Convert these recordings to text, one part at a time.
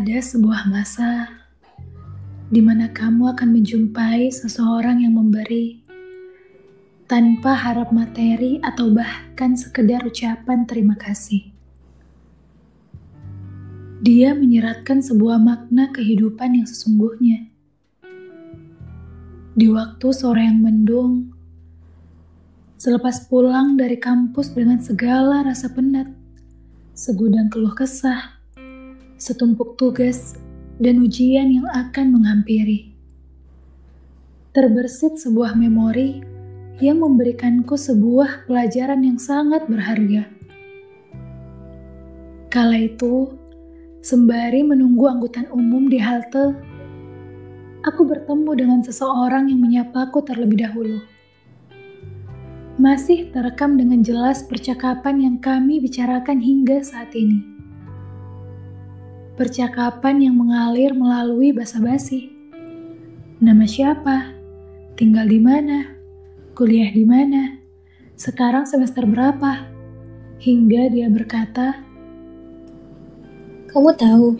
ada sebuah masa di mana kamu akan menjumpai seseorang yang memberi tanpa harap materi atau bahkan sekedar ucapan terima kasih. Dia menyeratkan sebuah makna kehidupan yang sesungguhnya. Di waktu sore yang mendung, selepas pulang dari kampus dengan segala rasa penat, segudang keluh kesah, setumpuk tugas, dan ujian yang akan menghampiri. Terbersit sebuah memori yang memberikanku sebuah pelajaran yang sangat berharga. Kala itu, sembari menunggu angkutan umum di halte, aku bertemu dengan seseorang yang menyapaku terlebih dahulu. Masih terekam dengan jelas percakapan yang kami bicarakan hingga saat ini. Percakapan yang mengalir melalui basa-basi. Nama siapa? Tinggal di mana? Kuliah di mana? Sekarang semester berapa? Hingga dia berkata, Kamu tahu,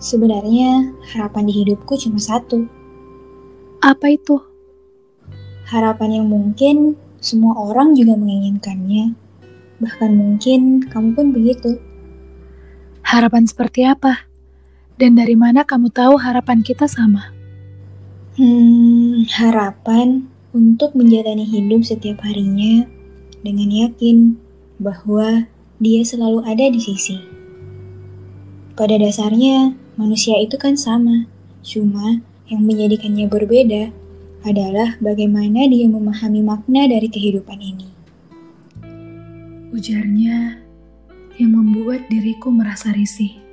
sebenarnya harapan di hidupku cuma satu. Apa itu? Harapan yang mungkin semua orang juga menginginkannya. Bahkan mungkin kamu pun begitu. Harapan seperti apa? Dan dari mana kamu tahu harapan kita sama? Hmm, harapan untuk menjalani hidup setiap harinya dengan yakin bahwa dia selalu ada di sisi. Pada dasarnya, manusia itu kan sama, cuma yang menjadikannya berbeda adalah bagaimana dia memahami makna dari kehidupan ini. Ujarnya yang membuat diriku merasa risih.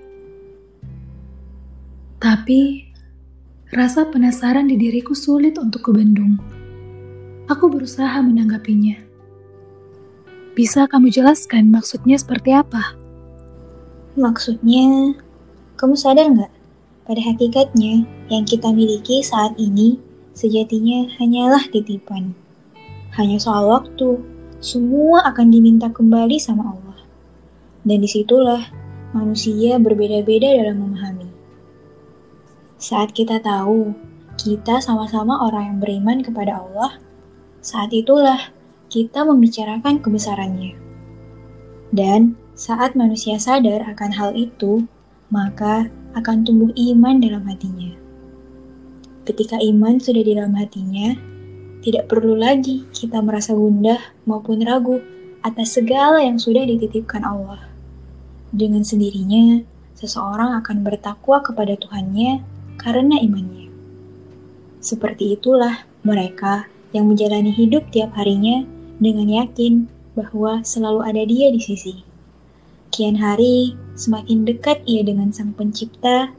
Tapi, rasa penasaran di diriku sulit untuk kubendung. Aku berusaha menanggapinya. Bisa kamu jelaskan maksudnya seperti apa? Maksudnya, kamu sadar nggak? Pada hakikatnya, yang kita miliki saat ini sejatinya hanyalah titipan. Hanya soal waktu, semua akan diminta kembali sama Allah. Dan di situlah manusia berbeda-beda dalam memahami. Saat kita tahu kita sama-sama orang yang beriman kepada Allah, saat itulah kita membicarakan kebesarannya. Dan saat manusia sadar akan hal itu, maka akan tumbuh iman dalam hatinya. Ketika iman sudah di dalam hatinya, tidak perlu lagi kita merasa gundah maupun ragu atas segala yang sudah dititipkan Allah. Dengan sendirinya, seseorang akan bertakwa kepada Tuhannya karena imannya. Seperti itulah mereka yang menjalani hidup tiap harinya dengan yakin bahwa selalu ada dia di sisi. Kian hari, semakin dekat ia dengan Sang Pencipta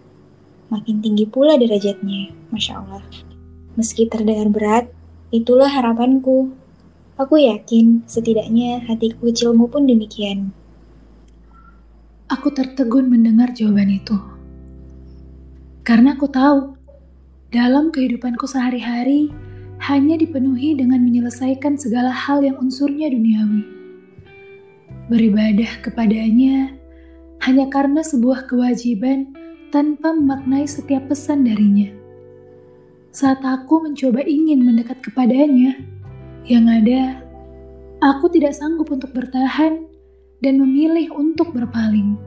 makin tinggi pula derajatnya, Masya Allah. Meski terdengar berat, itulah harapanku. Aku yakin setidaknya hatiku kecilmu pun demikian. Aku tertegun mendengar jawaban itu. Karena aku tahu, dalam kehidupanku sehari-hari hanya dipenuhi dengan menyelesaikan segala hal yang unsurnya duniawi. Beribadah kepadanya hanya karena sebuah kewajiban tanpa memaknai setiap pesan darinya. Saat aku mencoba ingin mendekat kepadanya, yang ada aku tidak sanggup untuk bertahan dan memilih untuk berpaling.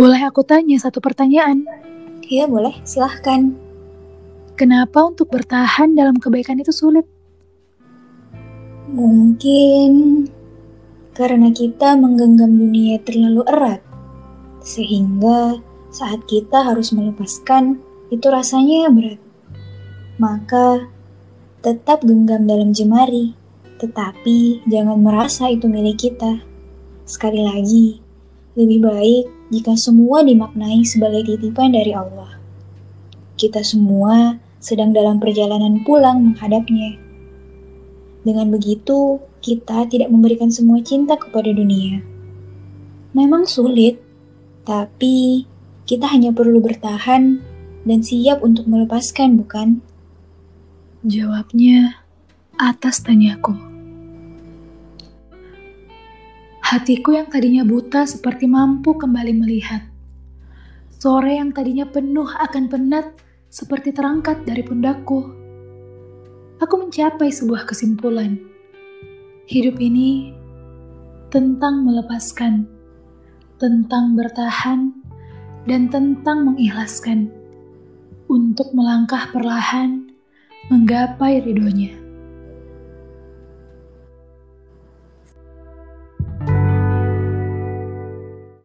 Boleh aku tanya satu pertanyaan? Iya boleh, silahkan. Kenapa untuk bertahan dalam kebaikan itu sulit? Mungkin karena kita menggenggam dunia terlalu erat sehingga saat kita harus melepaskan, itu rasanya berat. Maka, tetap genggam dalam jemari, tetapi jangan merasa itu milik kita. Sekali lagi, lebih baik jika semua dimaknai sebagai titipan dari Allah. Kita semua sedang dalam perjalanan pulang menghadapnya. Dengan begitu, kita tidak memberikan semua cinta kepada dunia. Memang sulit, tapi kita hanya perlu bertahan dan siap untuk melepaskan, bukan? Jawabnya atas tanyaku. Hatiku yang tadinya buta seperti mampu kembali melihat. Sore yang tadinya penuh akan penat seperti terangkat dari pundakku. Aku mencapai sebuah kesimpulan. Hidup ini tentang melepaskan, tentang bertahan, dan tentang mengikhlaskan untuk melangkah perlahan menggapai ridhonya.